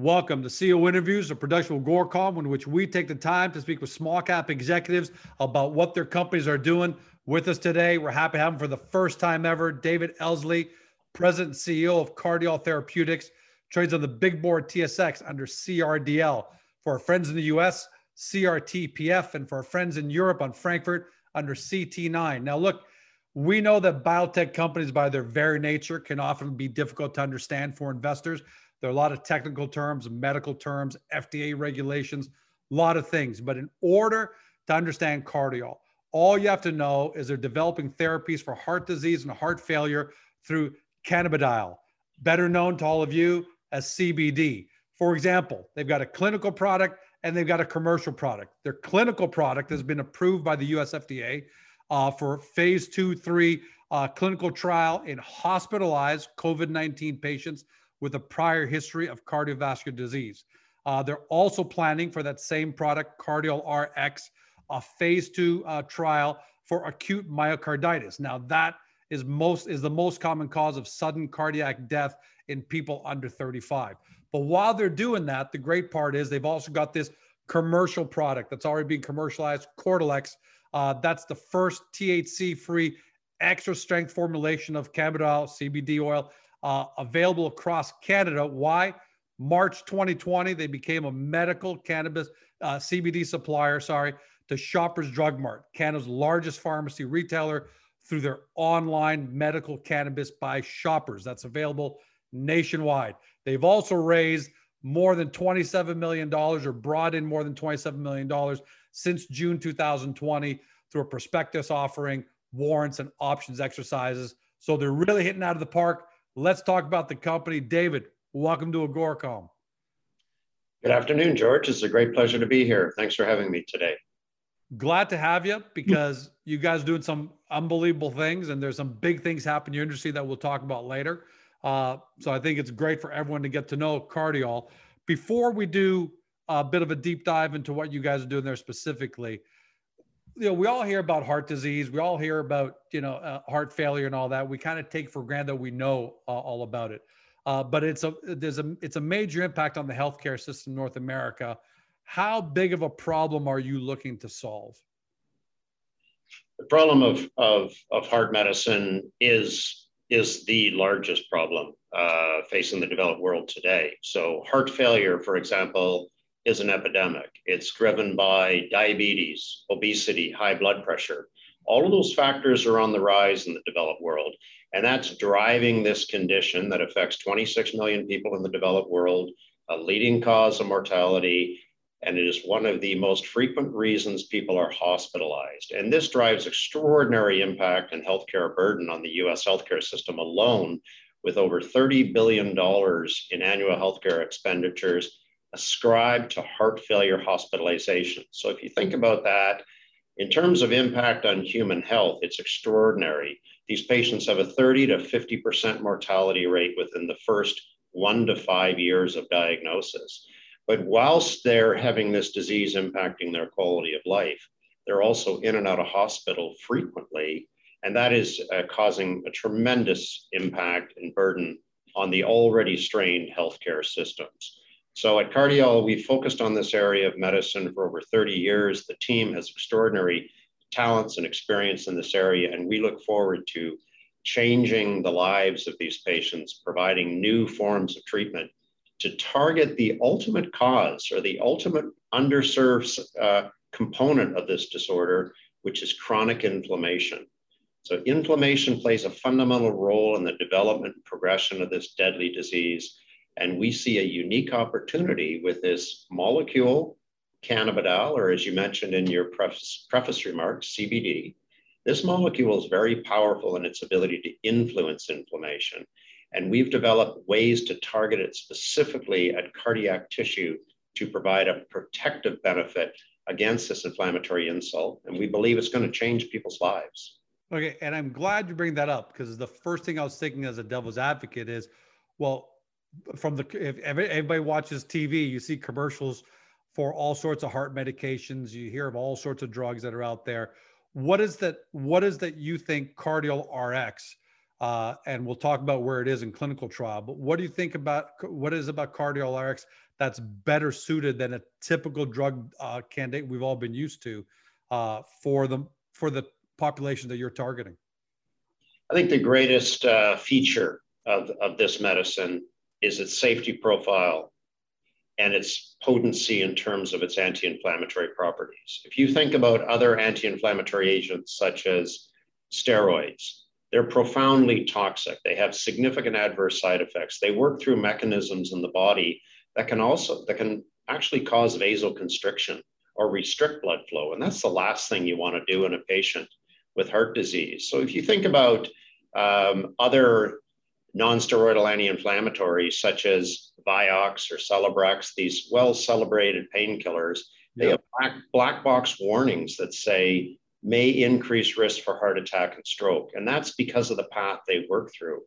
Welcome to CEO Interviews, a production of Agoracom, in which we take the time to speak with small cap executives about what their companies are doing. With us today, we're happy to have him for the first time ever, David Elsley, President and CEO of Cardiol Therapeutics, trades on the big board TSX under CRDL. For our friends in the US, CRTPF, and for our friends in Europe on Frankfurt under CT9. Now, look, we know that biotech companies, by their very nature, can often be difficult to understand for investors. There are a lot of technical terms, medical terms, FDA regulations, a lot of things. But in order to understand cardiol, all you have to know is they're developing therapies for heart disease and heart failure through cannabidiol, better known to all of you as CBD. For example, they've got a clinical product and they've got a commercial product. Their clinical product has been approved by the US FDA uh, for phase two, three uh, clinical trial in hospitalized COVID 19 patients with a prior history of cardiovascular disease. Uh, they're also planning for that same product, Cardiol RX, a phase two uh, trial for acute myocarditis. Now that is most is the most common cause of sudden cardiac death in people under 35. But while they're doing that, the great part is they've also got this commercial product that's already being commercialized, Cordylex. Uh, that's the first THC-free extra strength formulation of cannabidiol CBD oil uh, available across Canada. Why? March 2020, they became a medical cannabis uh, CBD supplier, sorry, to Shoppers Drug Mart, Canada's largest pharmacy retailer, through their online medical cannabis by shoppers. That's available nationwide. They've also raised more than $27 million or brought in more than $27 million since June 2020 through a prospectus offering, warrants, and options exercises. So they're really hitting out of the park. Let's talk about the company. David, welcome to Agoracom. Good afternoon, George. It's a great pleasure to be here. Thanks for having me today. Glad to have you because you guys doing some unbelievable things and there's some big things happening in your industry that we'll talk about later. Uh, so I think it's great for everyone to get to know Cardiol. Before we do a bit of a deep dive into what you guys are doing there specifically, you know, we all hear about heart disease. We all hear about, you know, uh, heart failure and all that. We kind of take for granted that we know uh, all about it. Uh, but it's a there's a it's a major impact on the healthcare system in North America. How big of a problem are you looking to solve? The problem of of, of heart medicine is is the largest problem uh, facing the developed world today. So heart failure, for example, is an epidemic. It's driven by diabetes, obesity, high blood pressure. All of those factors are on the rise in the developed world. And that's driving this condition that affects 26 million people in the developed world, a leading cause of mortality. And it is one of the most frequent reasons people are hospitalized. And this drives extraordinary impact and healthcare burden on the US healthcare system alone, with over $30 billion in annual healthcare expenditures ascribed to heart failure hospitalization. So if you think about that, in terms of impact on human health, it's extraordinary. These patients have a 30 to 50% mortality rate within the first one to five years of diagnosis. But whilst they're having this disease impacting their quality of life, they're also in and out of hospital frequently. And that is uh, causing a tremendous impact and burden on the already strained healthcare systems. So at Cardiol, we focused on this area of medicine for over 30 years. The team has extraordinary talents and experience in this area, and we look forward to changing the lives of these patients, providing new forms of treatment to target the ultimate cause or the ultimate underserved uh, component of this disorder, which is chronic inflammation. So, inflammation plays a fundamental role in the development and progression of this deadly disease. And we see a unique opportunity with this molecule, cannabidiol, or as you mentioned in your preface, preface remarks, CBD. This molecule is very powerful in its ability to influence inflammation. And we've developed ways to target it specifically at cardiac tissue to provide a protective benefit against this inflammatory insult. And we believe it's going to change people's lives. Okay. And I'm glad you bring that up because the first thing I was thinking as a devil's advocate is, well, from the if everybody watches TV, you see commercials for all sorts of heart medications. You hear of all sorts of drugs that are out there. What is that? What is that you think Cardiol RX uh, and we'll talk about where it is in clinical trial. But what do you think about what is about Cardiol RX that's better suited than a typical drug uh, candidate we've all been used to uh, for the for the population that you're targeting? I think the greatest uh, feature of, of this medicine is its safety profile and its potency in terms of its anti inflammatory properties. If you think about other anti inflammatory agents such as steroids, they're profoundly toxic. They have significant adverse side effects. They work through mechanisms in the body that can also that can actually cause vasoconstriction or restrict blood flow. And that's the last thing you want to do in a patient with heart disease. So if you think about um, other non-steroidal anti-inflammatories such as Vioxx or Celebrex, these well-celebrated painkillers, they have black, black box warnings that say may increase risk for heart attack and stroke. And that's because of the path they work through.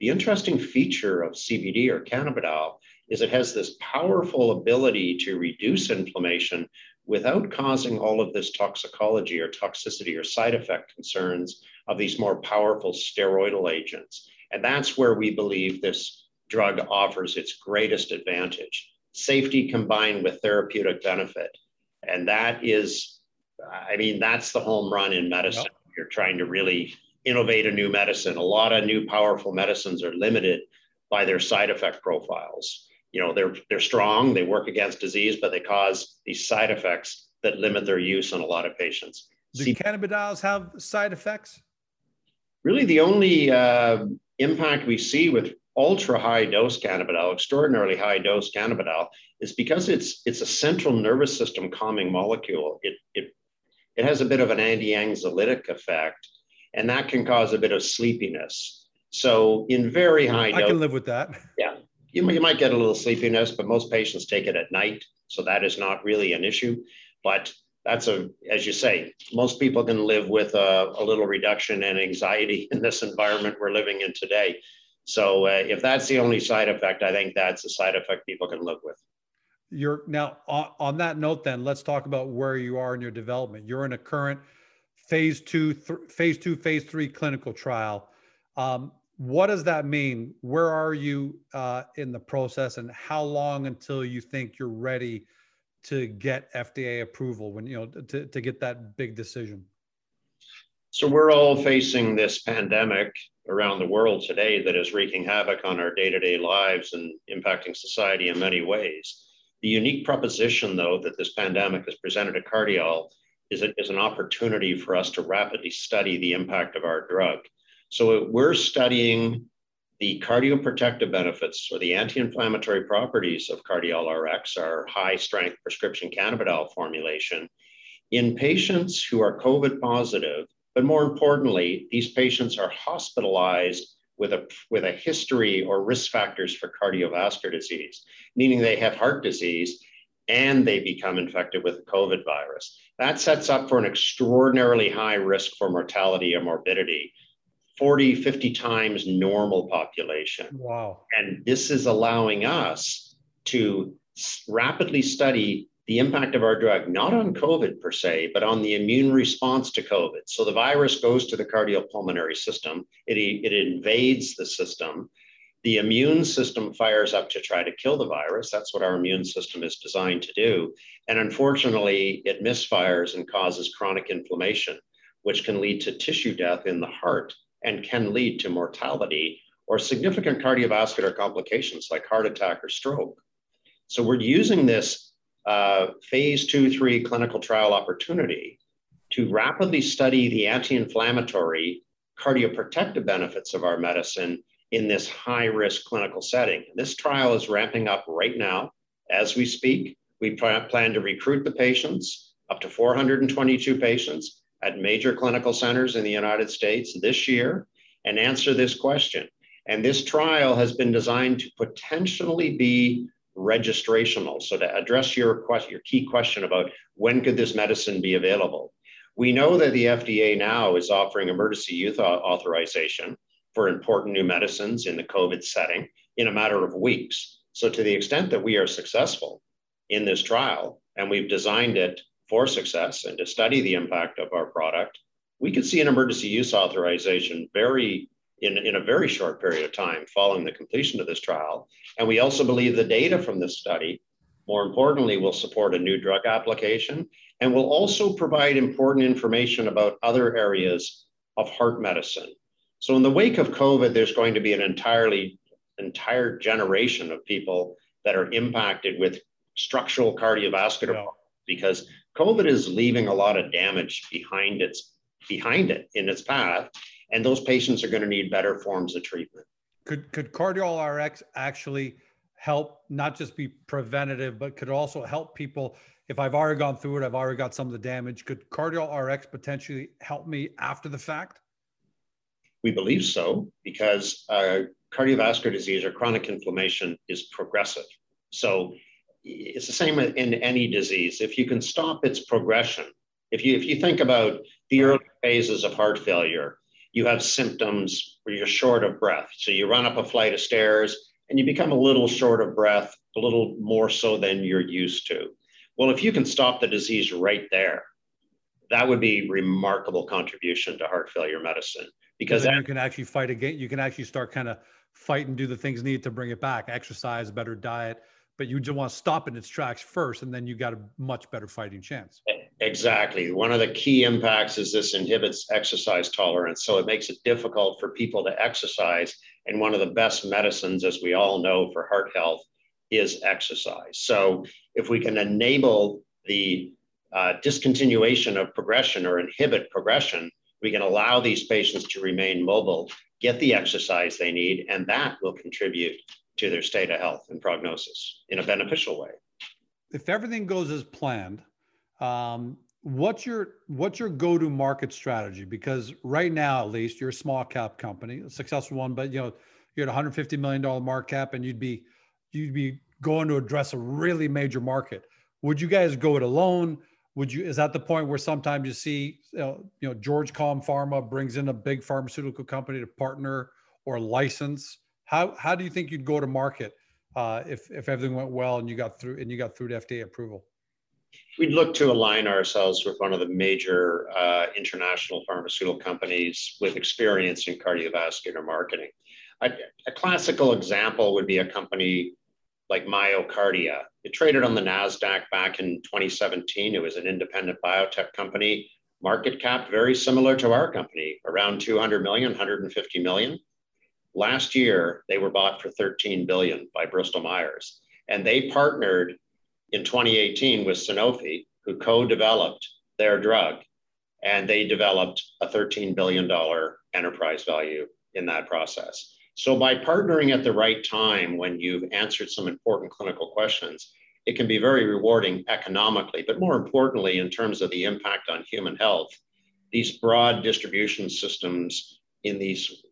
The interesting feature of CBD or cannabidiol is it has this powerful ability to reduce inflammation without causing all of this toxicology or toxicity or side effect concerns of these more powerful steroidal agents. And that's where we believe this drug offers its greatest advantage safety combined with therapeutic benefit. And that is, I mean, that's the home run in medicine. Yep. You're trying to really innovate a new medicine. A lot of new powerful medicines are limited by their side effect profiles. You know, they're they're strong, they work against disease, but they cause these side effects that limit their use in a lot of patients. Do See, cannabidiols have side effects? Really, the only uh, impact we see with ultra high dose cannabidiol, extraordinarily high dose cannabidiol, is because it's it's a central nervous system calming molecule. It it it has a bit of an anti-anxiolytic effect, and that can cause a bit of sleepiness. So in very high I dose, can live with that. Yeah, you, you might get a little sleepiness, but most patients take it at night, so that is not really an issue. But that's a, as you say, most people can live with a, a little reduction in anxiety in this environment we're living in today. So uh, if that's the only side effect, I think that's a side effect people can live with. You're now on, on that note. Then let's talk about where you are in your development. You're in a current phase two, th- phase two, phase three clinical trial. Um, what does that mean? Where are you uh, in the process, and how long until you think you're ready to get FDA approval when you know to, to get that big decision? So we're all facing this pandemic around the world today that is wreaking havoc on our day-to-day lives and impacting society in many ways. The unique proposition, though, that this pandemic has presented to Cardiol is, a, is an opportunity for us to rapidly study the impact of our drug. So we're studying the cardioprotective benefits or the anti-inflammatory properties of Cardiol RX, our high-strength prescription cannabidiol formulation, in patients who are COVID positive, but more importantly, these patients are hospitalized with a, with a history or risk factors for cardiovascular disease, meaning they have heart disease and they become infected with the COVID virus. That sets up for an extraordinarily high risk for mortality or morbidity. 40, 50 times normal population. Wow. And this is allowing us to rapidly study the impact of our drug, not on COVID per se, but on the immune response to COVID. So the virus goes to the cardiopulmonary system, it, it invades the system. The immune system fires up to try to kill the virus. That's what our immune system is designed to do. And unfortunately, it misfires and causes chronic inflammation, which can lead to tissue death in the heart and can lead to mortality or significant cardiovascular complications like heart attack or stroke. So we're using this uh, phase two, three clinical trial opportunity to rapidly study the anti-inflammatory cardioprotective benefits of our medicine in this high risk clinical setting. This trial is ramping up right now as we speak. We plan to recruit the patients, up to 422 patients, at major clinical centers in the United States this year and answer this question. And this trial has been designed to potentially be registrational. So to address your question, your key question about when could this medicine be available, we know that the FDA now is offering emergency use authorization for important new medicines in the COVID setting in a matter of weeks. So to the extent that we are successful in this trial and we've designed it for success and to study the impact of our product, we could see an emergency use authorization very in, in a very short period of time following the completion of this trial. And we also believe the data from this study, more importantly, will support a new drug application and will also provide important information about other areas of heart medicine. So in the wake of COVID, there's going to be an entirely entire generation of people that are impacted with structural cardiovascular yeah. because COVID is leaving a lot of damage behind its behind it in its path and those patients are going to need better forms of treatment. Could could Cardiol RX actually help not just be preventative, but could also help people if I've already gone through it, I've already got some of the damage. Could Cardiol RX potentially help me after the fact? We believe so because uh, cardiovascular disease or chronic inflammation is progressive. So it's the same in any disease. If you can stop its progression, if you if you think about the early phases of heart failure, you have symptoms where you're short of breath. So you run up a flight of stairs and you become a little short of breath, a little more so than you're used to. Well, if you can stop the disease right there, that would be remarkable contribution to heart failure medicine because then you can actually fight again. You can actually start kind of fight and do the things needed to bring it back: exercise, better diet. But you just want to stop in its tracks first, and then you got a much better fighting chance. Exactly. One of the key impacts is this inhibits exercise tolerance. So it makes it difficult for people to exercise. And one of the best medicines, as we all know, for heart health is exercise. So if we can enable the uh, discontinuation of progression or inhibit progression, we can allow these patients to remain mobile, get the exercise they need, and that will contribute to their state of health and prognosis in a beneficial way. If everything goes as planned, um, what's your what's your go-to market strategy? Because right now, at least, you're a small cap company, a successful one, but you know you're at 150 million dollar market cap, and you'd be you'd be going to address a really major market. Would you guys go it alone? Would you? Is that the point where sometimes you see you know, you know George Com Pharma brings in a big pharmaceutical company to partner or license? How how do you think you'd go to market uh, if if everything went well and you got through and you got through to FDA approval? we'd look to align ourselves with one of the major uh, international pharmaceutical companies with experience in cardiovascular marketing. A, a, classical example would be a company like MyoKardia. It traded on the NASDAQ back in 2017. It was an independent biotech company, market cap very similar to our company, around 200 million, 150 million. Last year, they were bought for 13 billion by Bristol Myers, and they partnered in 2018 with Sanofi, who co developed their drug, and they developed a $13 billion enterprise value in that process. So, by partnering at the right time when you've answered some important clinical questions, it can be very rewarding economically, but more importantly, in terms of the impact on human health. These broad distribution systems in these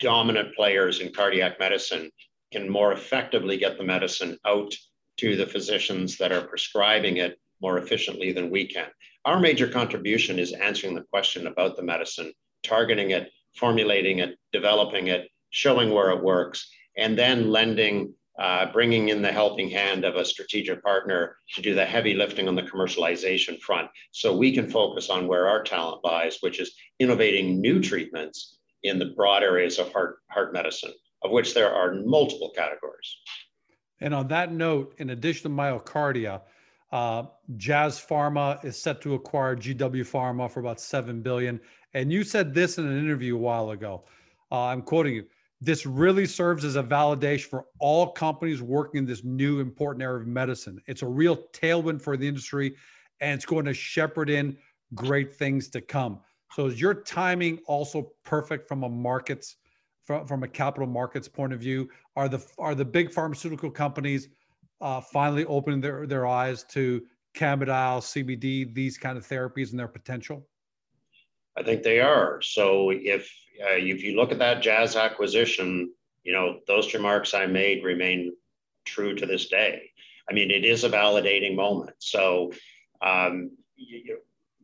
dominant players in cardiac medicine can more effectively get the medicine out to the physicians that are prescribing it more efficiently than we can. Our major contribution is answering the question about the medicine, targeting it, formulating it, developing it, showing where it works, and then lending, uh, bringing in the helping hand of a strategic partner to do the heavy lifting on the commercialization front so we can focus on where our talent lies, which is innovating new treatments in the broad areas of heart, heart medicine, of which there are multiple categories. And on that note, in addition to MyoKardia, uh, Jazz Pharma is set to acquire GW Pharma for about seven billion. And you said this in an interview a while ago. Uh, I'm quoting you. This really serves as a validation for all companies working in this new important area of medicine. It's a real tailwind for the industry, and it's going to shepherd in great things to come. So, is your timing also perfect from a markets from, from a capital markets point of view? Are the are the big pharmaceutical companies uh, finally opening their, their eyes to cannabidiol, CBD, these kind of therapies and their potential? I think they are. So if uh, if you look at that Jazz acquisition, you know those remarks I made remain true to this day. I mean, it is a validating moment. So, um, you,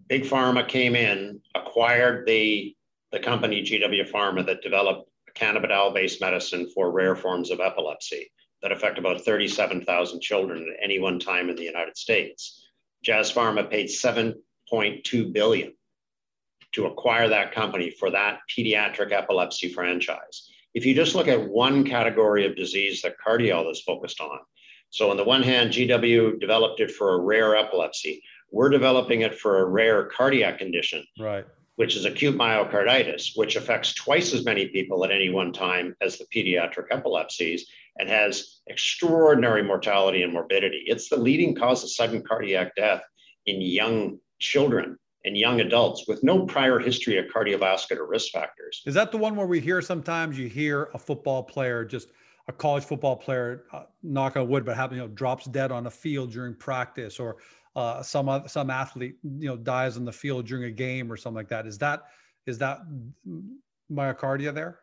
Big Pharma came in, acquired the the company GW Pharma that developed cannabidiol-based medicine for rare forms of epilepsy that affect about 37,000 children at any one time in the United States. Jazz Pharma paid 7.2 billion to acquire that company for that pediatric epilepsy franchise. If you just look at one category of disease that Cardiol is focused on, so on the one hand, GW developed it for a rare epilepsy. We're developing it for a rare cardiac condition. Right which is acute myocarditis, which affects twice as many people at any one time as the pediatric epilepsies and has extraordinary mortality and morbidity. It's the leading cause of sudden cardiac death in young children and young adults with no prior history of cardiovascular risk factors. Is that the one where we hear sometimes you hear a football player, just a college football player, uh, knock on wood, but happen, you know, drops dead on a field during practice or uh, some some athlete you know dies on the field during a game or something like that. Is that is that myocardia there?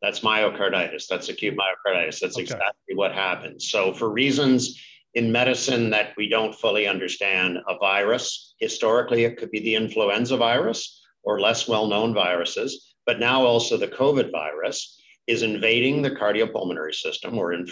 That's myocarditis. That's acute myocarditis. That's okay. exactly what happens. So for reasons in medicine that we don't fully understand, a virus historically it could be the influenza virus or less well-known viruses, but now also the COVID virus is invading the cardiopulmonary system or in,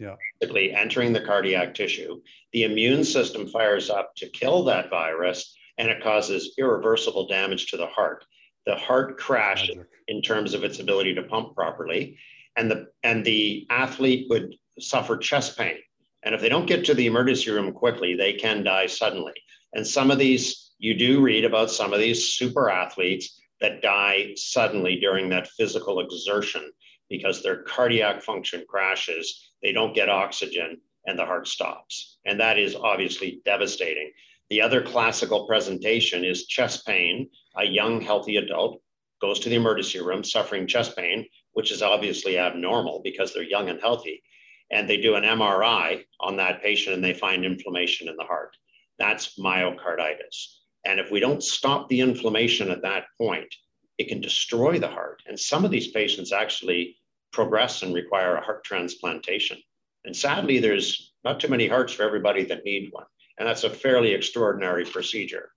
yeah. basically entering the cardiac tissue. The immune system fires up to kill that virus and it causes irreversible damage to the heart. The heart crashes in terms of its ability to pump properly, and the and the athlete would suffer chest pain. And if they don't get to the emergency room quickly, they can die suddenly. And some of these, you do read about some of these super athletes that die suddenly during that physical exertion because their cardiac function crashes they don't get oxygen, and the heart stops. And that is obviously devastating. The other classical presentation is chest pain. A young, healthy adult goes to the emergency room suffering chest pain, which is obviously abnormal because they're young and healthy. And they do an MRI on that patient and they find inflammation in the heart. That's myocarditis. And if we don't stop the inflammation at that point, it can destroy the heart. And some of these patients actually progress and require a heart transplantation. And sadly, there's not too many hearts for everybody that need one. And that's a fairly extraordinary procedure.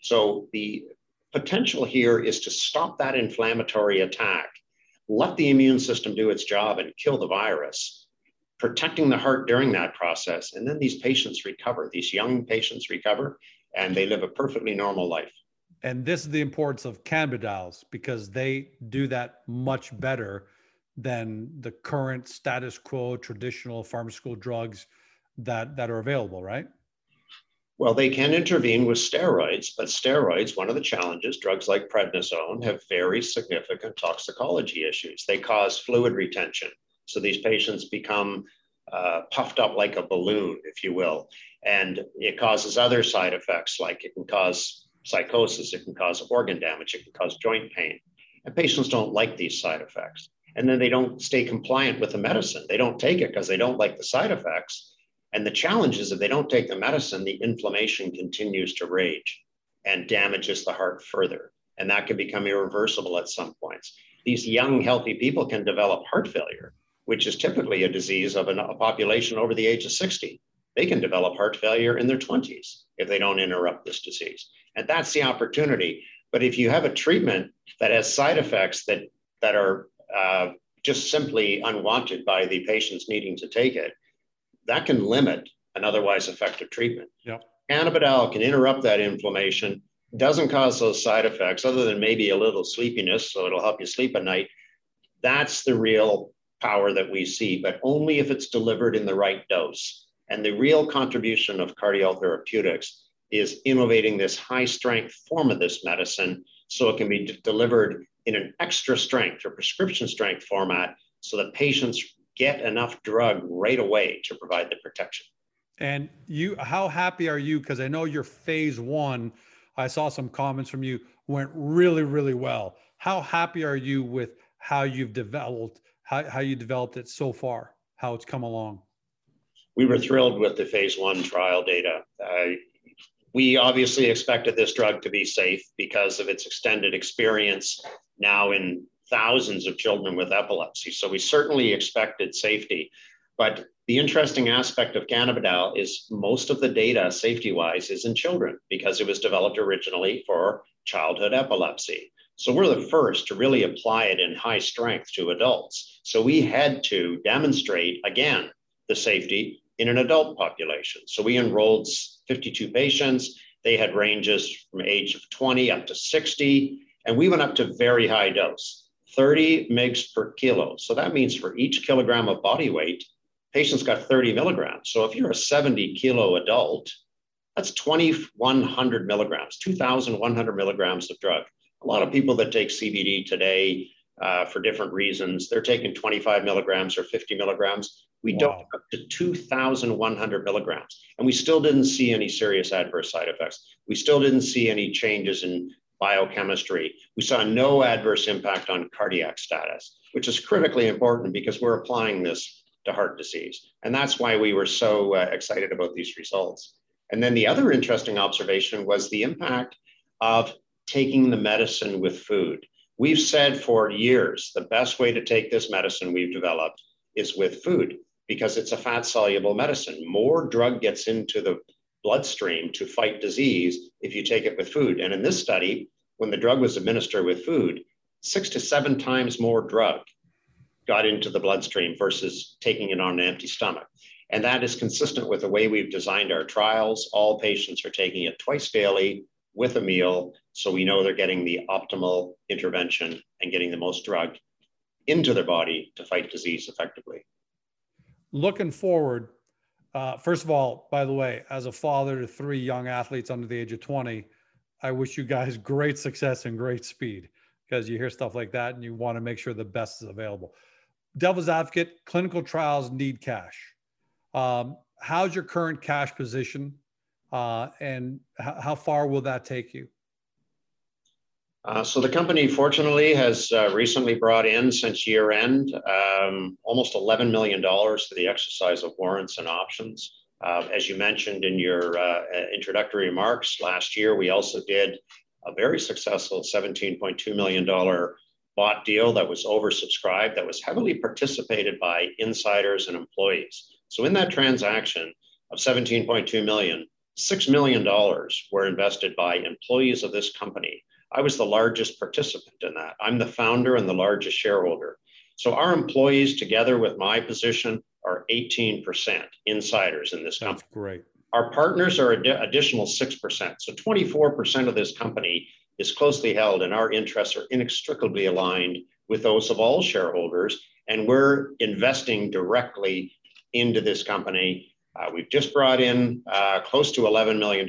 So the potential here is to stop that inflammatory attack, let the immune system do its job and kill the virus, protecting the heart during that process. And then these patients recover, these young patients recover, and they live a perfectly normal life. And this is the importance of cannabidiols because they do that much better than the current status quo traditional pharmaceutical drugs that that are available right? Well they can intervene with steroids but steroids one of the challenges drugs like prednisone have very significant toxicology issues. They cause fluid retention. So these patients become uh, puffed up like a balloon if you will. And it causes other side effects like it can cause psychosis it can cause organ damage it can cause joint pain. And patients don't like these side effects and then they don't stay compliant with the medicine. They don't take it because they don't like the side effects. And the challenge is if they don't take the medicine, the inflammation continues to rage and damages the heart further. And that can become irreversible at some points. These young, healthy people can develop heart failure, which is typically a disease of a population over the age of 60. They can develop heart failure in their 20s if they don't interrupt this disease. And that's the opportunity. But if you have a treatment that has side effects that, that are uh, just simply unwanted by the patients needing to take it, that can limit an otherwise effective treatment. Yep. Cannabidiol can interrupt that inflammation, doesn't cause those side effects other than maybe a little sleepiness, so it'll help you sleep at night. That's the real power that we see, but only if it's delivered in the right dose. And the real contribution of Cardiol Therapeutics is innovating this high strength form of this medicine so it can be d- delivered in an extra strength or prescription strength format so that patients get enough drug right away to provide the protection. And you, how happy are you? Because I know your phase one, I saw some comments from you went really, really well. How happy are you with how you've developed, how, how you developed it so far, how it's come along? We were thrilled with the phase one trial data. Uh, we obviously expected this drug to be safe because of its extended experience now in thousands of children with epilepsy. So we certainly expected safety. But the interesting aspect of cannabidiol is most of the data, safety wise, is in children because it was developed originally for childhood epilepsy. So we're the first to really apply it in high strength to adults. So we had to demonstrate again the safety in an adult population. So we enrolled 52 patients. They had ranges from age of 20 up to 60 And we went up to very high dose, 30 mgs per kilo. So that means for each kilogram of body weight, patients got 30 milligrams. So if you're a 70 kilo adult, that's 2,100 milligrams, 2,100 milligrams of drug. A lot of people that take CBD today uh, for different reasons, they're taking 25 milligrams or 50 milligrams. We wow. dosed up to 2,100 milligrams, and we still didn't see any serious adverse side effects. We still didn't see any changes in biochemistry. We saw no adverse impact on cardiac status, which is critically important because we're applying this to heart disease. And that's why we were so uh, excited about these results. And then the other interesting observation was the impact of taking the medicine with food. We've said for years the best way to take this medicine we've developed is with food because it's a fat soluble medicine. More drug gets into the bloodstream to fight disease if you take it with food. And in this study, when the drug was administered with food, six to seven times more drug got into the bloodstream versus taking it on an empty stomach. And that is consistent with the way we've designed our trials. All patients are taking it twice daily with a meal, so we know they're getting the optimal intervention and getting the most drug into their body to fight disease effectively. Looking forward, uh, first of all, by the way, as a father to three young athletes under the age of 20, I wish you guys great success and great speed because you hear stuff like that and you want to make sure the best is available devil's advocate, clinical trials need cash. Um, how's your current cash position, uh, and h- how far will that take you? Uh, so the company, fortunately, has uh, recently brought in since year end um, almost $11 million for the exercise of warrants and options. Uh, as you mentioned in your uh, introductory remarks, last year we also did a very successful $17.2 million bought deal that was oversubscribed, that was heavily participated by insiders and employees. So in that transaction of 17.2 million, $6 million were invested by employees of this company. I was the largest participant in that. I'm the founder and the largest shareholder. So our employees, together with my position, are 18% insiders in this company. That's great. Our partners are ad- additional 6%. So 24% of this company is closely held and our interests are inextricably aligned with those of all shareholders. And we're investing directly into this company. Uh, we've just brought in uh, close to $11 million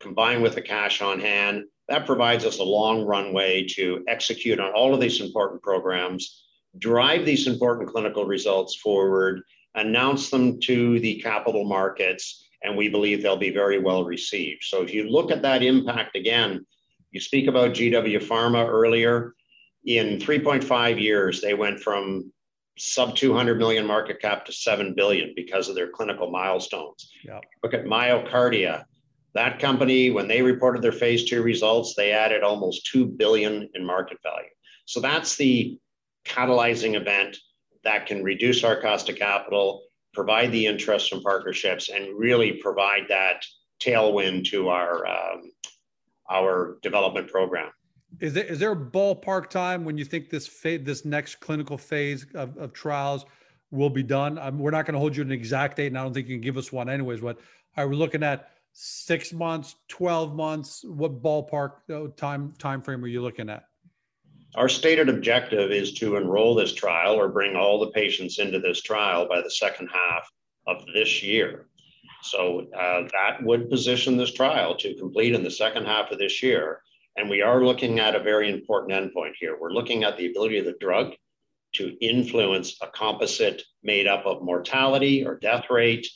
combined with the cash on hand. That provides us a long runway to execute on all of these important programs, drive these important clinical results forward, announce them to the capital markets, and we believe they'll be very well received. So if you look at that impact again, you speak about GW Pharma earlier. In 3.5 years, they went from sub 200 million market cap to 7 billion because of their clinical milestones. Yep. Look at MyoKardia. That company, when they reported their phase two results, they added almost 2 billion in market value. So that's the catalyzing event that can reduce our cost of capital, provide the interest from partnerships, and really provide that tailwind to our um, our development program. Is there, is there a ballpark time when you think this this next clinical phase of, trials will be done? We're not going to hold you to an exact date, and I don't think you can give us one anyways. But are we looking at six months, twelve months? What ballpark time time frame are you looking at? Our stated objective is to enroll this trial or bring all the patients into this trial by the second half of this year. So uh, that would position this trial to complete in the second half of this year. And we are looking at a very important endpoint here. We're looking at the ability of the drug to influence a composite made up of mortality or death rate,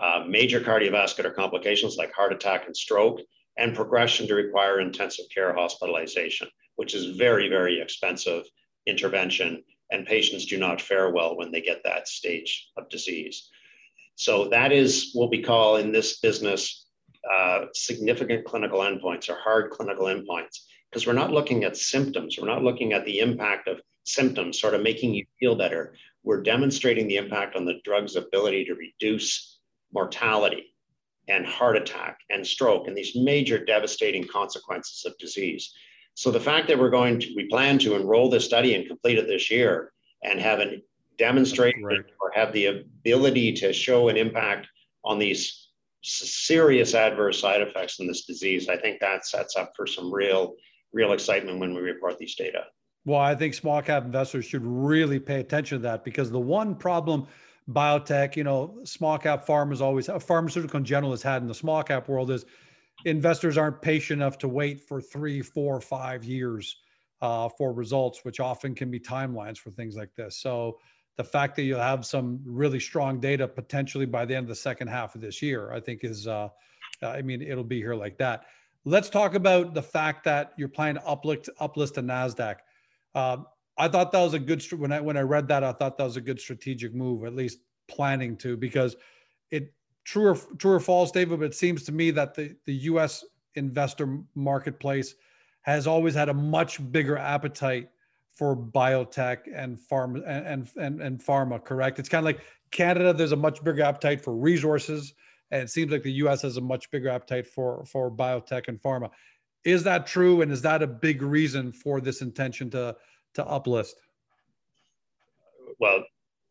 uh, major cardiovascular complications like heart attack and stroke, and progression to require intensive care hospitalization, which is very, very expensive intervention. And patients do not fare well when they get that stage of disease. So that is what we call in this business uh, significant clinical endpoints or hard clinical endpoints, because we're not looking at symptoms. We're not looking at the impact of symptoms sort of making you feel better. We're demonstrating the impact on the drug's ability to reduce mortality and heart attack and stroke and these major devastating consequences of disease. So the fact that we're going to, we plan to enroll this study and complete it this year and have an demonstrate or have the ability to show an impact on these serious adverse side effects in this disease, I think that sets up for some real real excitement when we report these data. Well, I think small cap investors should really pay attention to that because the one problem biotech, you know, small cap farmers always, pharmaceutical in general has had in the small cap world is investors aren't patient enough to wait for three, four, five years uh, for results, which often can be timelines for things like this. So the fact that you'll have some really strong data potentially by the end of the second half of this year, I think is, uh, I mean, it'll be here like that. Let's talk about the fact that you're planning to uplift, uplist to NASDAQ. Uh, I thought that was a good, when I, when I read that, I thought that was a good strategic move, at least planning to, because it, true or, true or false, David, but it seems to me that the, the US investor marketplace has always had a much bigger appetite for biotech and pharma and, and, and pharma, correct? It's kind of like Canada, there's a much bigger appetite for resources. And it seems like the US has a much bigger appetite for, for biotech and pharma. Is that true? And is that a big reason for this intention to, to uplist? Well,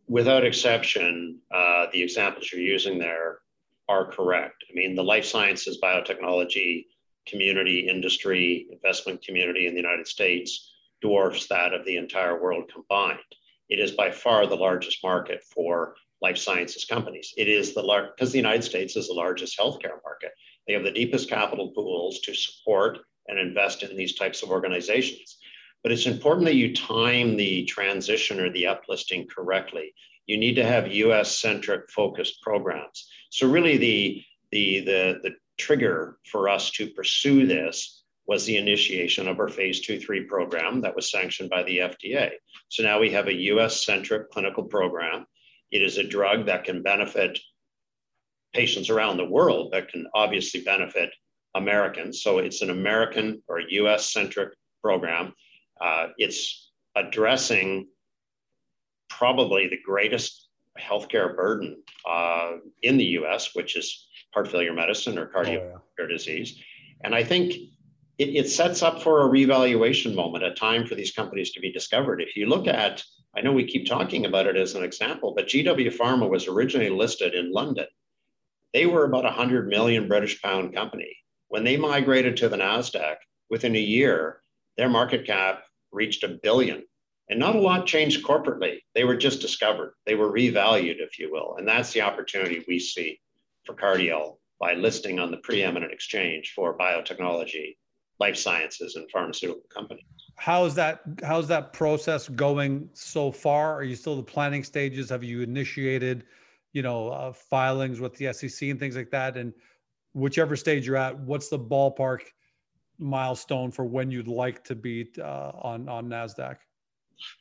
without exception, uh, the examples you're using there are correct. I mean, the life sciences, biotechnology community, industry, investment community in the United States dwarfs that of the entire world combined. It is by far the largest market for life sciences companies. It is the large because the United States is the largest healthcare market. They have the deepest capital pools to support and invest in these types of organizations. But it's important that you time the transition or the uplisting correctly. You need to have US centric focused programs. So really the the the the trigger for us to pursue this was the initiation of our phase two, three program that was sanctioned by the FDA. So now we have a US centric clinical program. It is a drug that can benefit patients around the world, that can obviously benefit Americans. So it's an American or US centric program. Uh, it's addressing probably the greatest healthcare burden uh, in the US, which is heart failure medicine or cardiovascular oh, yeah. disease. And I think it, it sets up for a revaluation moment, a time for these companies to be discovered. If you look at, I know we keep talking about it as an example, but GW Pharma was originally listed in London. They were about a 100 million British pound company. When they migrated to the NASDAQ, within a year, their market cap reached a billion. And not a lot changed corporately. They were just discovered. They were revalued, if you will. And that's the opportunity we see for Cardiol by listing on the preeminent exchange for biotechnology life sciences and pharmaceutical companies. How's that? How's that process going so far? Are you still the planning stages? Have you initiated, you know, uh, filings with the SEC and things like that? And whichever stage you're at, what's the ballpark milestone for when you'd like to be uh, on on Nasdaq?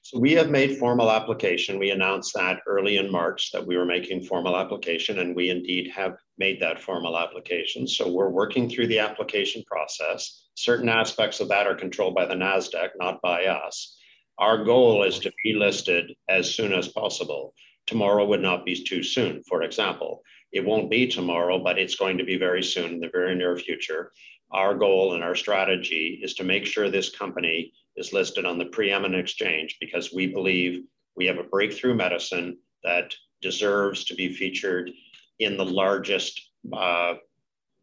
So we have made formal application. We announced that early in March that we were making formal application, and we indeed have made that formal application. So we're working through the application process. Certain aspects of that are controlled by the NASDAQ, not by us. Our goal is to be listed as soon as possible. Tomorrow would not be too soon, for example. It won't be tomorrow, but it's going to be very soon in the very near future. Our goal and our strategy is to make sure this company is listed on the preeminent exchange because we believe we have a breakthrough medicine that deserves to be featured in the largest uh,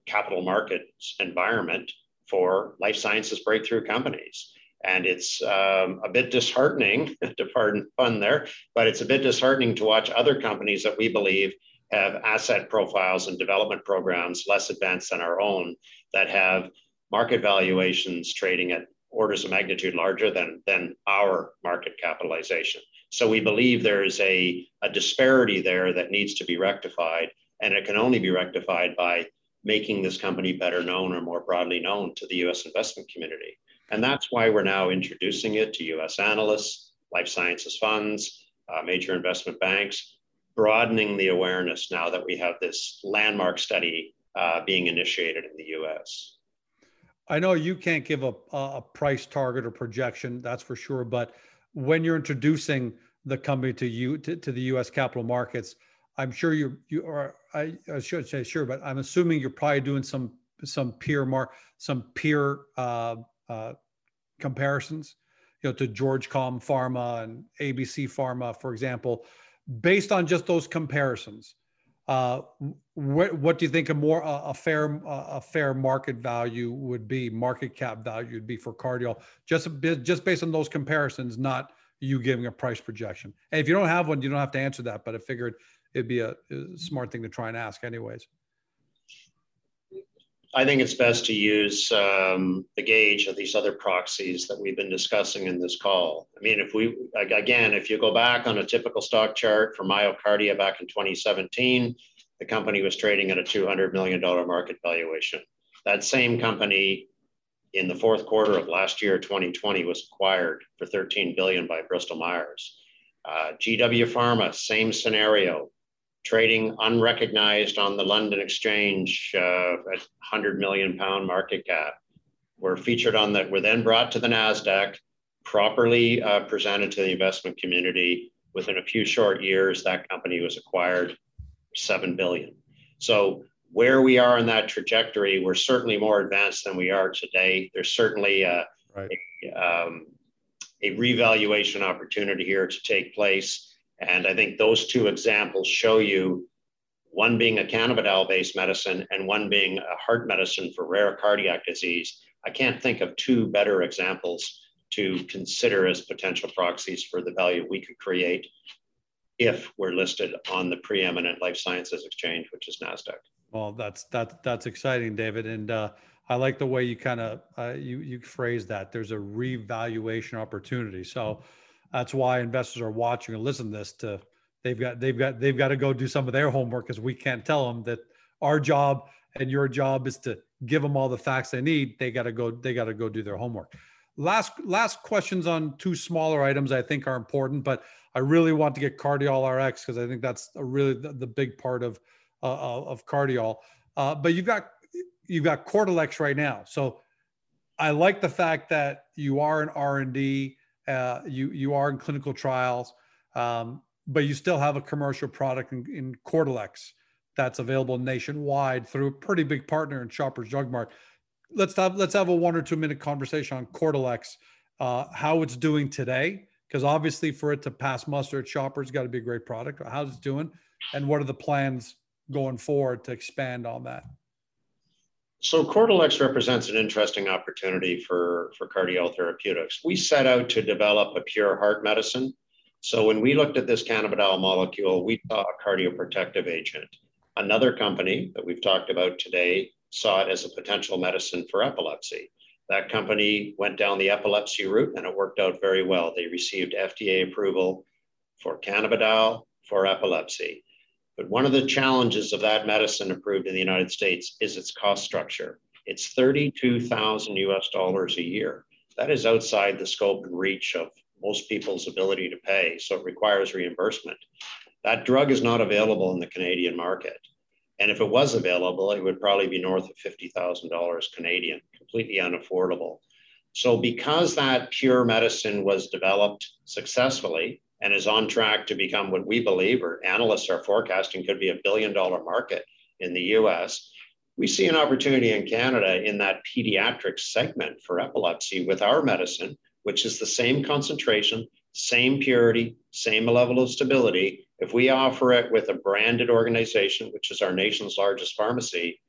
capital markets environment for life sciences breakthrough companies. And it's um, a bit disheartening, to pardon fun there, but it's a bit disheartening to watch other companies that we believe have asset profiles and development programs less advanced than our own that have market valuations trading at orders of magnitude larger than, than our market capitalization. So we believe there is a, a disparity there that needs to be rectified, and it can only be rectified by making this company better known or more broadly known to the US investment community. And that's why we're now introducing it to US analysts, life sciences funds, uh, major investment banks, broadening the awareness now that we have this landmark study uh, being initiated in the US. I know you can't give a, a price target or projection, that's for sure. But when you're introducing the company to you to, to the U.S. capital markets, I'm sure you you are. I, I, should say sure, but I'm assuming you're probably doing some some peer mark some peer uh, uh, comparisons, you know, to George Com Pharma and ABC Pharma, for example. Based on just those comparisons, Uh, what what do you think a more a, a fair a fair market value would be? Market cap value would be for Cardiol, just bit, just based on those comparisons, not you giving a price projection. And if you don't have one, you don't have to answer that. But I figured it'd be a, a smart thing to try and ask, anyways. I think it's best to use um, the gauge of these other proxies that we've been discussing in this call. I mean, if we, again, if you go back on a typical stock chart for MyoKardia back in 2017, the company was trading at a $200 million market valuation. That same company in the fourth quarter of last year, 2020, was acquired for 13 billion by Bristol Myers. Uh, GW Pharma, same scenario, trading unrecognized on the London Exchange uh, at 100 million pound market cap. Were featured on that, were then brought to the NASDAQ, properly uh, presented to the investment community. Within a few short years, that company was acquired 7 billion. So where we are in that trajectory, we're certainly more advanced than we are today. There's certainly a, right. a, um, a revaluation opportunity here to take place and I think those two examples show you one being a cannabidiol based medicine and one being a heart medicine for rare cardiac disease. I can't think of two better examples to consider as potential proxies for the value we could create if we're listed on the preeminent life sciences exchange, which is NASDAQ. Well, that's that's that's exciting, David, and uh, I like the way you kind of uh, you you phrase that. There's a revaluation opportunity. So that's why investors are watching and listening to this to they've got they've got they've got to go do some of their homework because we can't tell them that our job and your job is to give them all the facts they need. They got to go they got to go do their homework. Last last questions on two smaller items i think are important but i really want to get cardiol rx because i think that's a really the, the big part of uh, of cardiol. Uh, but you've got you've got Cordelex right now. So i like the fact that you are an r&d uh, you you are in clinical trials, um, but you still have a commercial product in, in that's available nationwide through a pretty big partner in Shoppers Drug Mart. Let's have let's have a one or two minute conversation on Cordelex, uh, how it's doing today, because obviously for it to pass muster at Shoppers, got to be a great product. How's it doing, and what are the plans going forward to expand on that? So Cordelex represents an interesting opportunity for, for Cardiol Therapeutics. We set out to develop a pure heart medicine. So when we looked at this cannabidiol molecule, we saw a cardioprotective agent. Another company that we've talked about today saw it as a potential medicine for epilepsy. That company went down the epilepsy route and it worked out very well. They received FDA approval for cannabidiol for epilepsy. But one of the challenges of that medicine approved in the United States is its cost structure. It's 32,000 US dollars a year. That is outside the scope and reach of most people's ability to pay. So it requires reimbursement. That drug is not available in the Canadian market. And if it was available, it would probably be north of $50,000 Canadian, completely unaffordable. So, because that pure medicine was developed successfully, and is on track to become what we believe, or analysts are forecasting, could be a billion dollar market in the US. We see an opportunity in Canada in that pediatric segment for epilepsy with our medicine, which is the same concentration, same purity, same level of stability. If we offer it with a branded organization, which is our nation's largest pharmacy,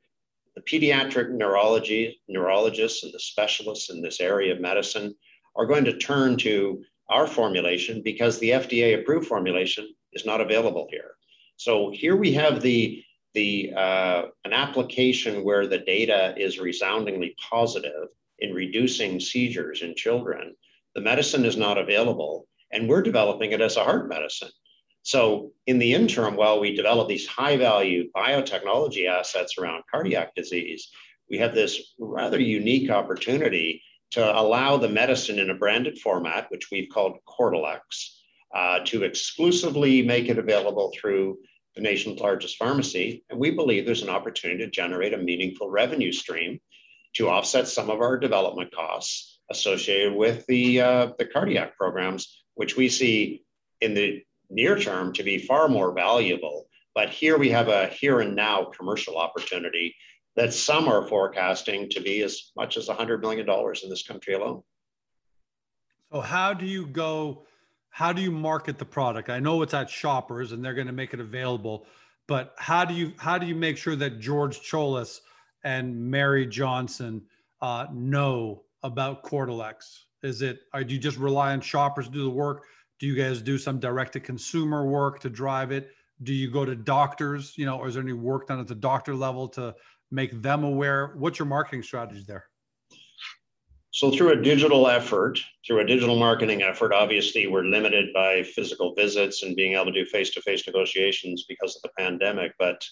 the pediatric neurology, neurologists and the specialists in this area of medicine are going to turn to our formulation because the FDA approved formulation is not available here. So here we have the the uh, an application where the data is resoundingly positive in reducing seizures in children. The medicine is not available, and we're developing it as a heart medicine. So in the interim, while we develop these high value biotechnology assets around cardiac disease, we have this rather unique opportunity to allow the medicine in a branded format, which we've called Cordelex, uh, to exclusively make it available through the nation's largest pharmacy. And we believe there's an opportunity to generate a meaningful revenue stream to offset some of our development costs associated with the, uh, the cardiac programs, which we see in the near term to be far more valuable. But here we have a here and now commercial opportunity that some are forecasting to be as much as $100 million in this country alone. So, how do you go? How do you market the product? I know it's at shoppers and they're going to make it available, but how do you how do you make sure that George Tsiolis and Mary Johnson uh, know about Cordelex? Is it are you just rely on shoppers to do the work? Do you guys do some direct to consumer work to drive it? Do you go to doctors? You know, or is there any work done at the doctor level to make them aware? What's your marketing strategy there? So through a digital effort, through a digital marketing effort, obviously we're limited by physical visits and being able to do face-to-face negotiations because of the pandemic. But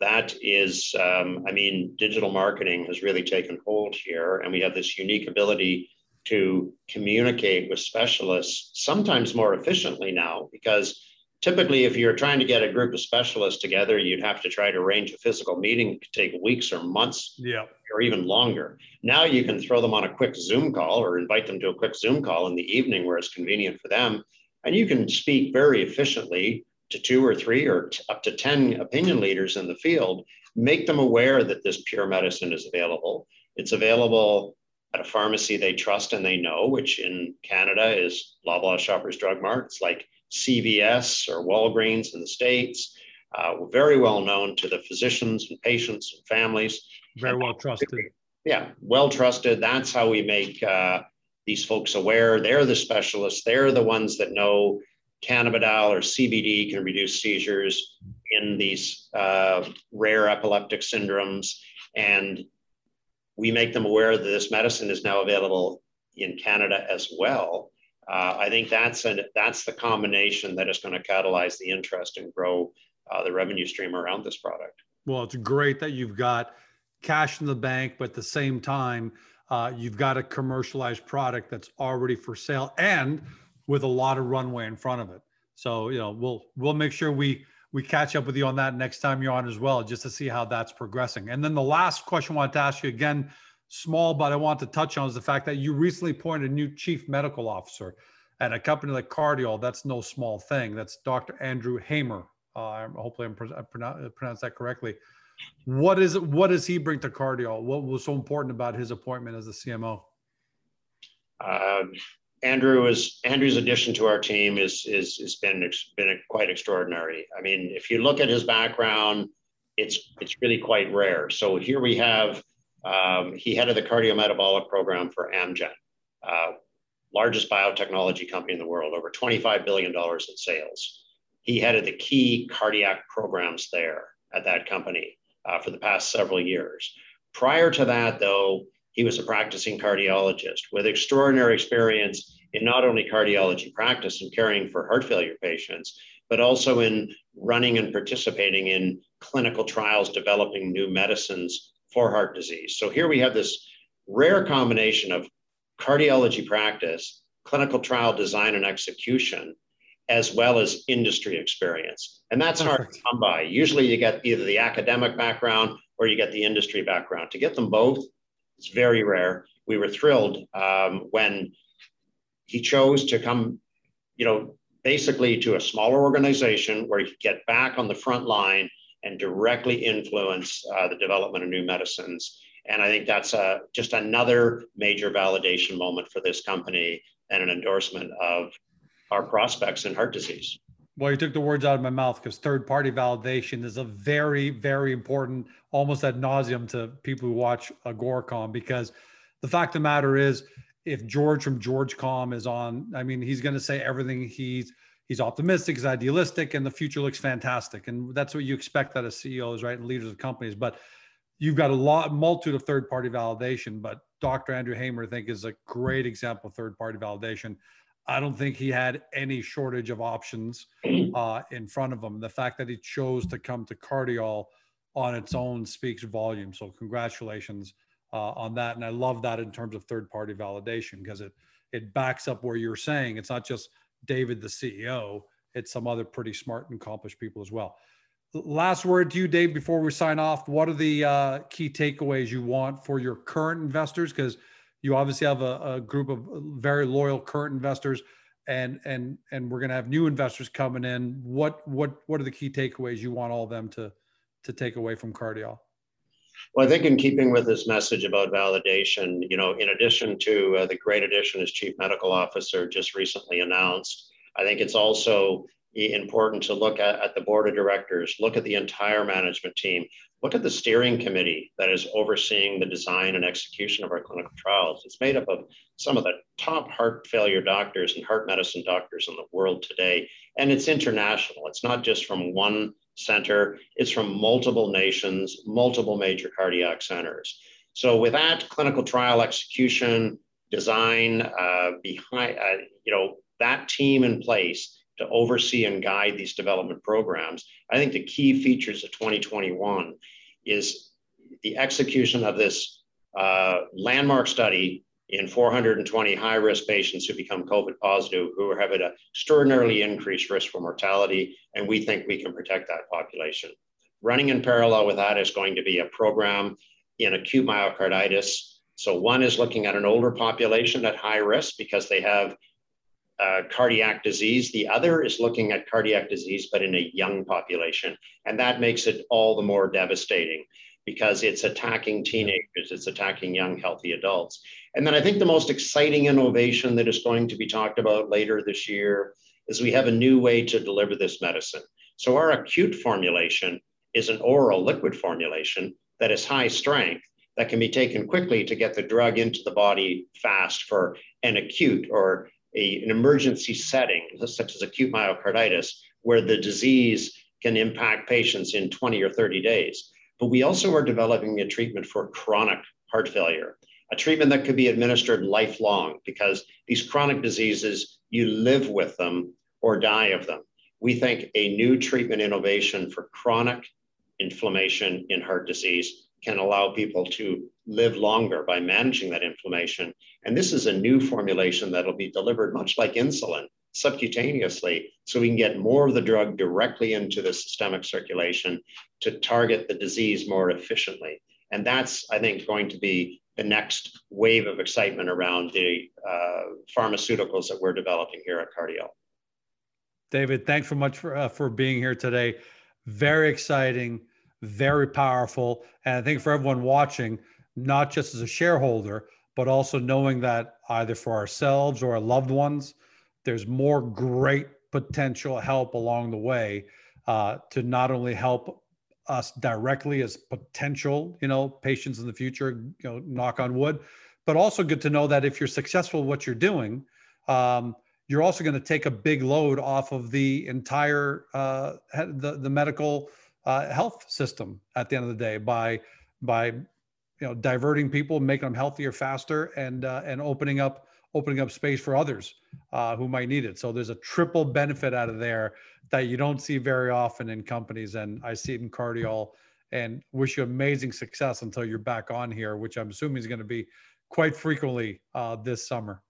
that is, um, I mean, digital marketing has really taken hold here, and we have this unique ability to communicate with specialists sometimes more efficiently now because typically if you're trying to get a group of specialists together you'd have to try to arrange a physical meeting. It could take weeks or months yeah. or even longer. Now you can throw them on a quick zoom call or invite them to a quick zoom call in the evening where it's convenient for them. And you can speak very efficiently to two or three or t- up to 10 opinion leaders in the field. Make them aware that this pure medicine is available. It's available at a pharmacy they trust and they know which in canada is loblaw shoppers drug mart. It's like CVS or Walgreens in the States. Uh, very well known to the physicians and patients and families. Very well trusted. Yeah, well trusted. That's how we make uh, these folks aware. They're the specialists. They're the ones that know cannabidiol or CBD can reduce seizures in these uh, rare epileptic syndromes. And we make them aware that this medicine is now available in Canada as well uh, I think that's an, that's the combination that is going to catalyze the interest and grow uh, the revenue stream around this product. Well, it's great that you've got cash in the bank, but at the same time, uh, you've got a commercialized product that's already for sale and with a lot of runway in front of it. So you know, we'll we'll make sure we we catch up with you on that next time you're on as well, just to see how that's progressing. And then the last question I want to ask you again small, but I want to touch on is the fact that you recently appointed a new chief medical officer at a company like Cardiol. That's no small thing. That's Dr. Andrew Hamer. Uh, hopefully, I'm pro- pronounce, pronounce that correctly. What is? What does he bring to Cardiol? What was so important about his appointment as the CMO? Uh, Andrew is Andrew's addition to our team is is has been been quite extraordinary. I mean, if you look at his background, it's it's really quite rare. So here we have um, he headed the cardiometabolic program for Amgen, uh, largest biotechnology company in the world, over $25 billion in sales. He headed the key cardiac programs there at that company uh, for the past several years. Prior to that, though, he was a practicing cardiologist with extraordinary experience in not only cardiology practice and caring for heart failure patients, but also in running and participating in clinical trials developing new medicines for heart disease. So here we have this rare combination of cardiology practice, clinical trial design and execution, as well as industry experience. And that's Perfect. hard to come by. Usually you get either the academic background or you get the industry background. To get them both, it's very rare. We were thrilled um, when he chose to come, you know, basically to a smaller organization where he could get back on the front line and directly influence uh, the development of new medicines. And I think that's uh, just another major validation moment for this company and an endorsement of our prospects in heart disease. Well, you took the words out of my mouth because third party validation is a very, very important, almost ad nauseum to people who watch Agoracom because the fact of the matter is, if George from GeorgeCom is on, I mean, he's going to say everything he's he's optimistic, he's idealistic, and the future looks fantastic. And that's what you expect out of CEOs, right, and leaders of companies. But you've got a lot, multitude of third-party validation. But Dr. Andrew Hamer, I think, is a great example of third-party validation. I don't think he had any shortage of options uh, in front of him. The fact that he chose to come to Cardiol on its own speaks volume. So congratulations uh, on that. And I love that in terms of third-party validation because it it backs up where you're saying it's not just David, the CEO, it's some other pretty smart and accomplished people as well. Last word to you, Dave, before we sign off. What are the uh, key takeaways you want for your current investors? Because you obviously have a, a, group of very loyal current investors, and and and we're going to have new investors coming in. What what what are the key takeaways you want all of them to to take away from Cardiol? Well, I think in keeping with this message about validation, you know, in addition to uh, the great addition as chief medical officer just recently announced, I think it's also important to look at, at the board of directors, look at the entire management team, look at the steering committee that is overseeing the design and execution of our clinical trials. It's made up of some of the top heart failure doctors and heart medicine doctors in the world today. And it's international. It's not just from one center, it's from multiple nations, multiple major cardiac centers. So with that clinical trial execution, design uh, behind, uh, you know, that team in place to oversee and guide these development programs. I think the key features of 2021 is the execution of this uh, landmark study in 420 high risk patients who become COVID positive, who have an extraordinarily increased risk for mortality, and we think we can protect that population. Running in parallel with that is going to be a program in acute myocarditis. So, one is looking at an older population at high risk because they have uh, cardiac disease. The other is looking at cardiac disease, but in a young population. And that makes it all the more devastating because it's attacking teenagers, it's attacking young, healthy adults. And then I think the most exciting innovation that is going to be talked about later this year is we have a new way to deliver this medicine. So our acute formulation is an oral liquid formulation that is high strength that can be taken quickly to get the drug into the body fast for an acute or a, an emergency setting, such as acute myocarditis, where the disease can impact patients in 20 or 30 days. But we also are developing a treatment for chronic heart failure, a treatment that could be administered lifelong because these chronic diseases, you live with them or die of them. We think a new treatment innovation for chronic inflammation in heart disease can allow people to live longer by managing that inflammation. And this is a new formulation that'll be delivered much like insulin subcutaneously, so we can get more of the drug directly into the systemic circulation to target the disease more efficiently. And that's, I think, going to be the next wave of excitement around the uh, pharmaceuticals that we're developing here at Cardiol. David, thanks so much for, uh, for being here today. Very exciting very powerful. And I think for everyone watching, not just as a shareholder, but also knowing that either for ourselves or our loved ones, there's more great potential help along the way uh, to not only help us directly as potential, you know, patients in the future, you know, knock on wood, but also good to know that if you're successful what you're doing, um, you're also going to take a big load off of the entire uh, the the medical uh, health system at the end of the day by by you know diverting people, making them healthier faster, and uh, and opening up opening up space for others uh, who might need it. So there's a triple benefit out of there that you don't see very often in companies, and I see it in Cardiol. And wish you amazing success until you're back on here, which I'm assuming is going to be quite frequently uh, this summer.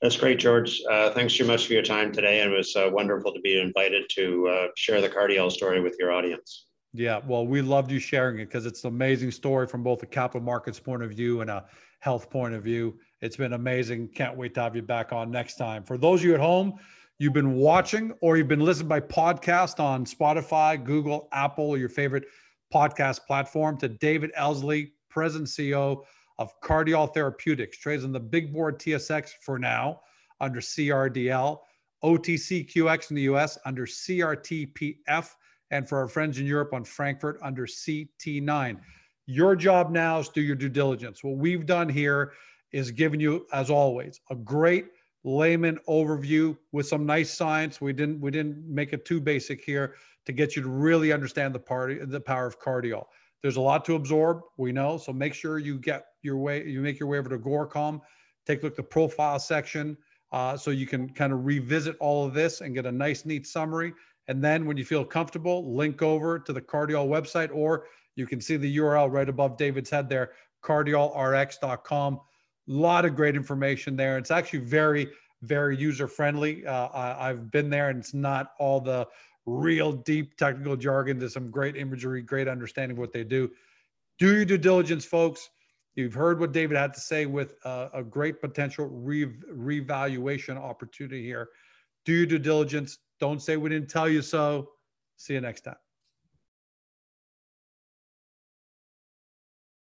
That's great, George. Uh, thanks so much for your time today. And it was uh, wonderful to be invited to uh, share the Cardiol story with your audience. Yeah, well, we loved you sharing it because it's an amazing story from both a capital markets point of view and a health point of view. It's been amazing. Can't wait to have you back on next time. For those of you at home, you've been watching or you've been listening by podcast on Spotify, Google, Apple, your favorite podcast platform to David Elsley, President CEO of Cardiol Therapeutics, trades on the big board TSX for now under CRDL, OTCQX in the US under CRTPF, and for our friends in Europe on Frankfurt under CT9. Your job now is do your due diligence. What we've done here is giving you, as always, a great layman overview with some nice science. We didn't we didn't make it too basic here to get you to really understand the party the power of cardiol. There's a lot to absorb, we know. So make sure you get your way, you make your way over to Agoracom, take a look at the profile section uh, so you can kind of revisit all of this and get a nice, neat summary. And then when you feel comfortable, link over to the Cardiol website, or you can see the URL right above David's head there, cardiolrx.com. A lot of great information there. It's actually very, very user friendly. Uh, I, have been there and it's not all the real deep technical jargon. There's some great imagery, great understanding of what they do. Do your due diligence, folks. You've heard what David had to say with uh, a great potential re- revaluation opportunity here. Do your due diligence. Don't say we didn't tell you so. See you next time.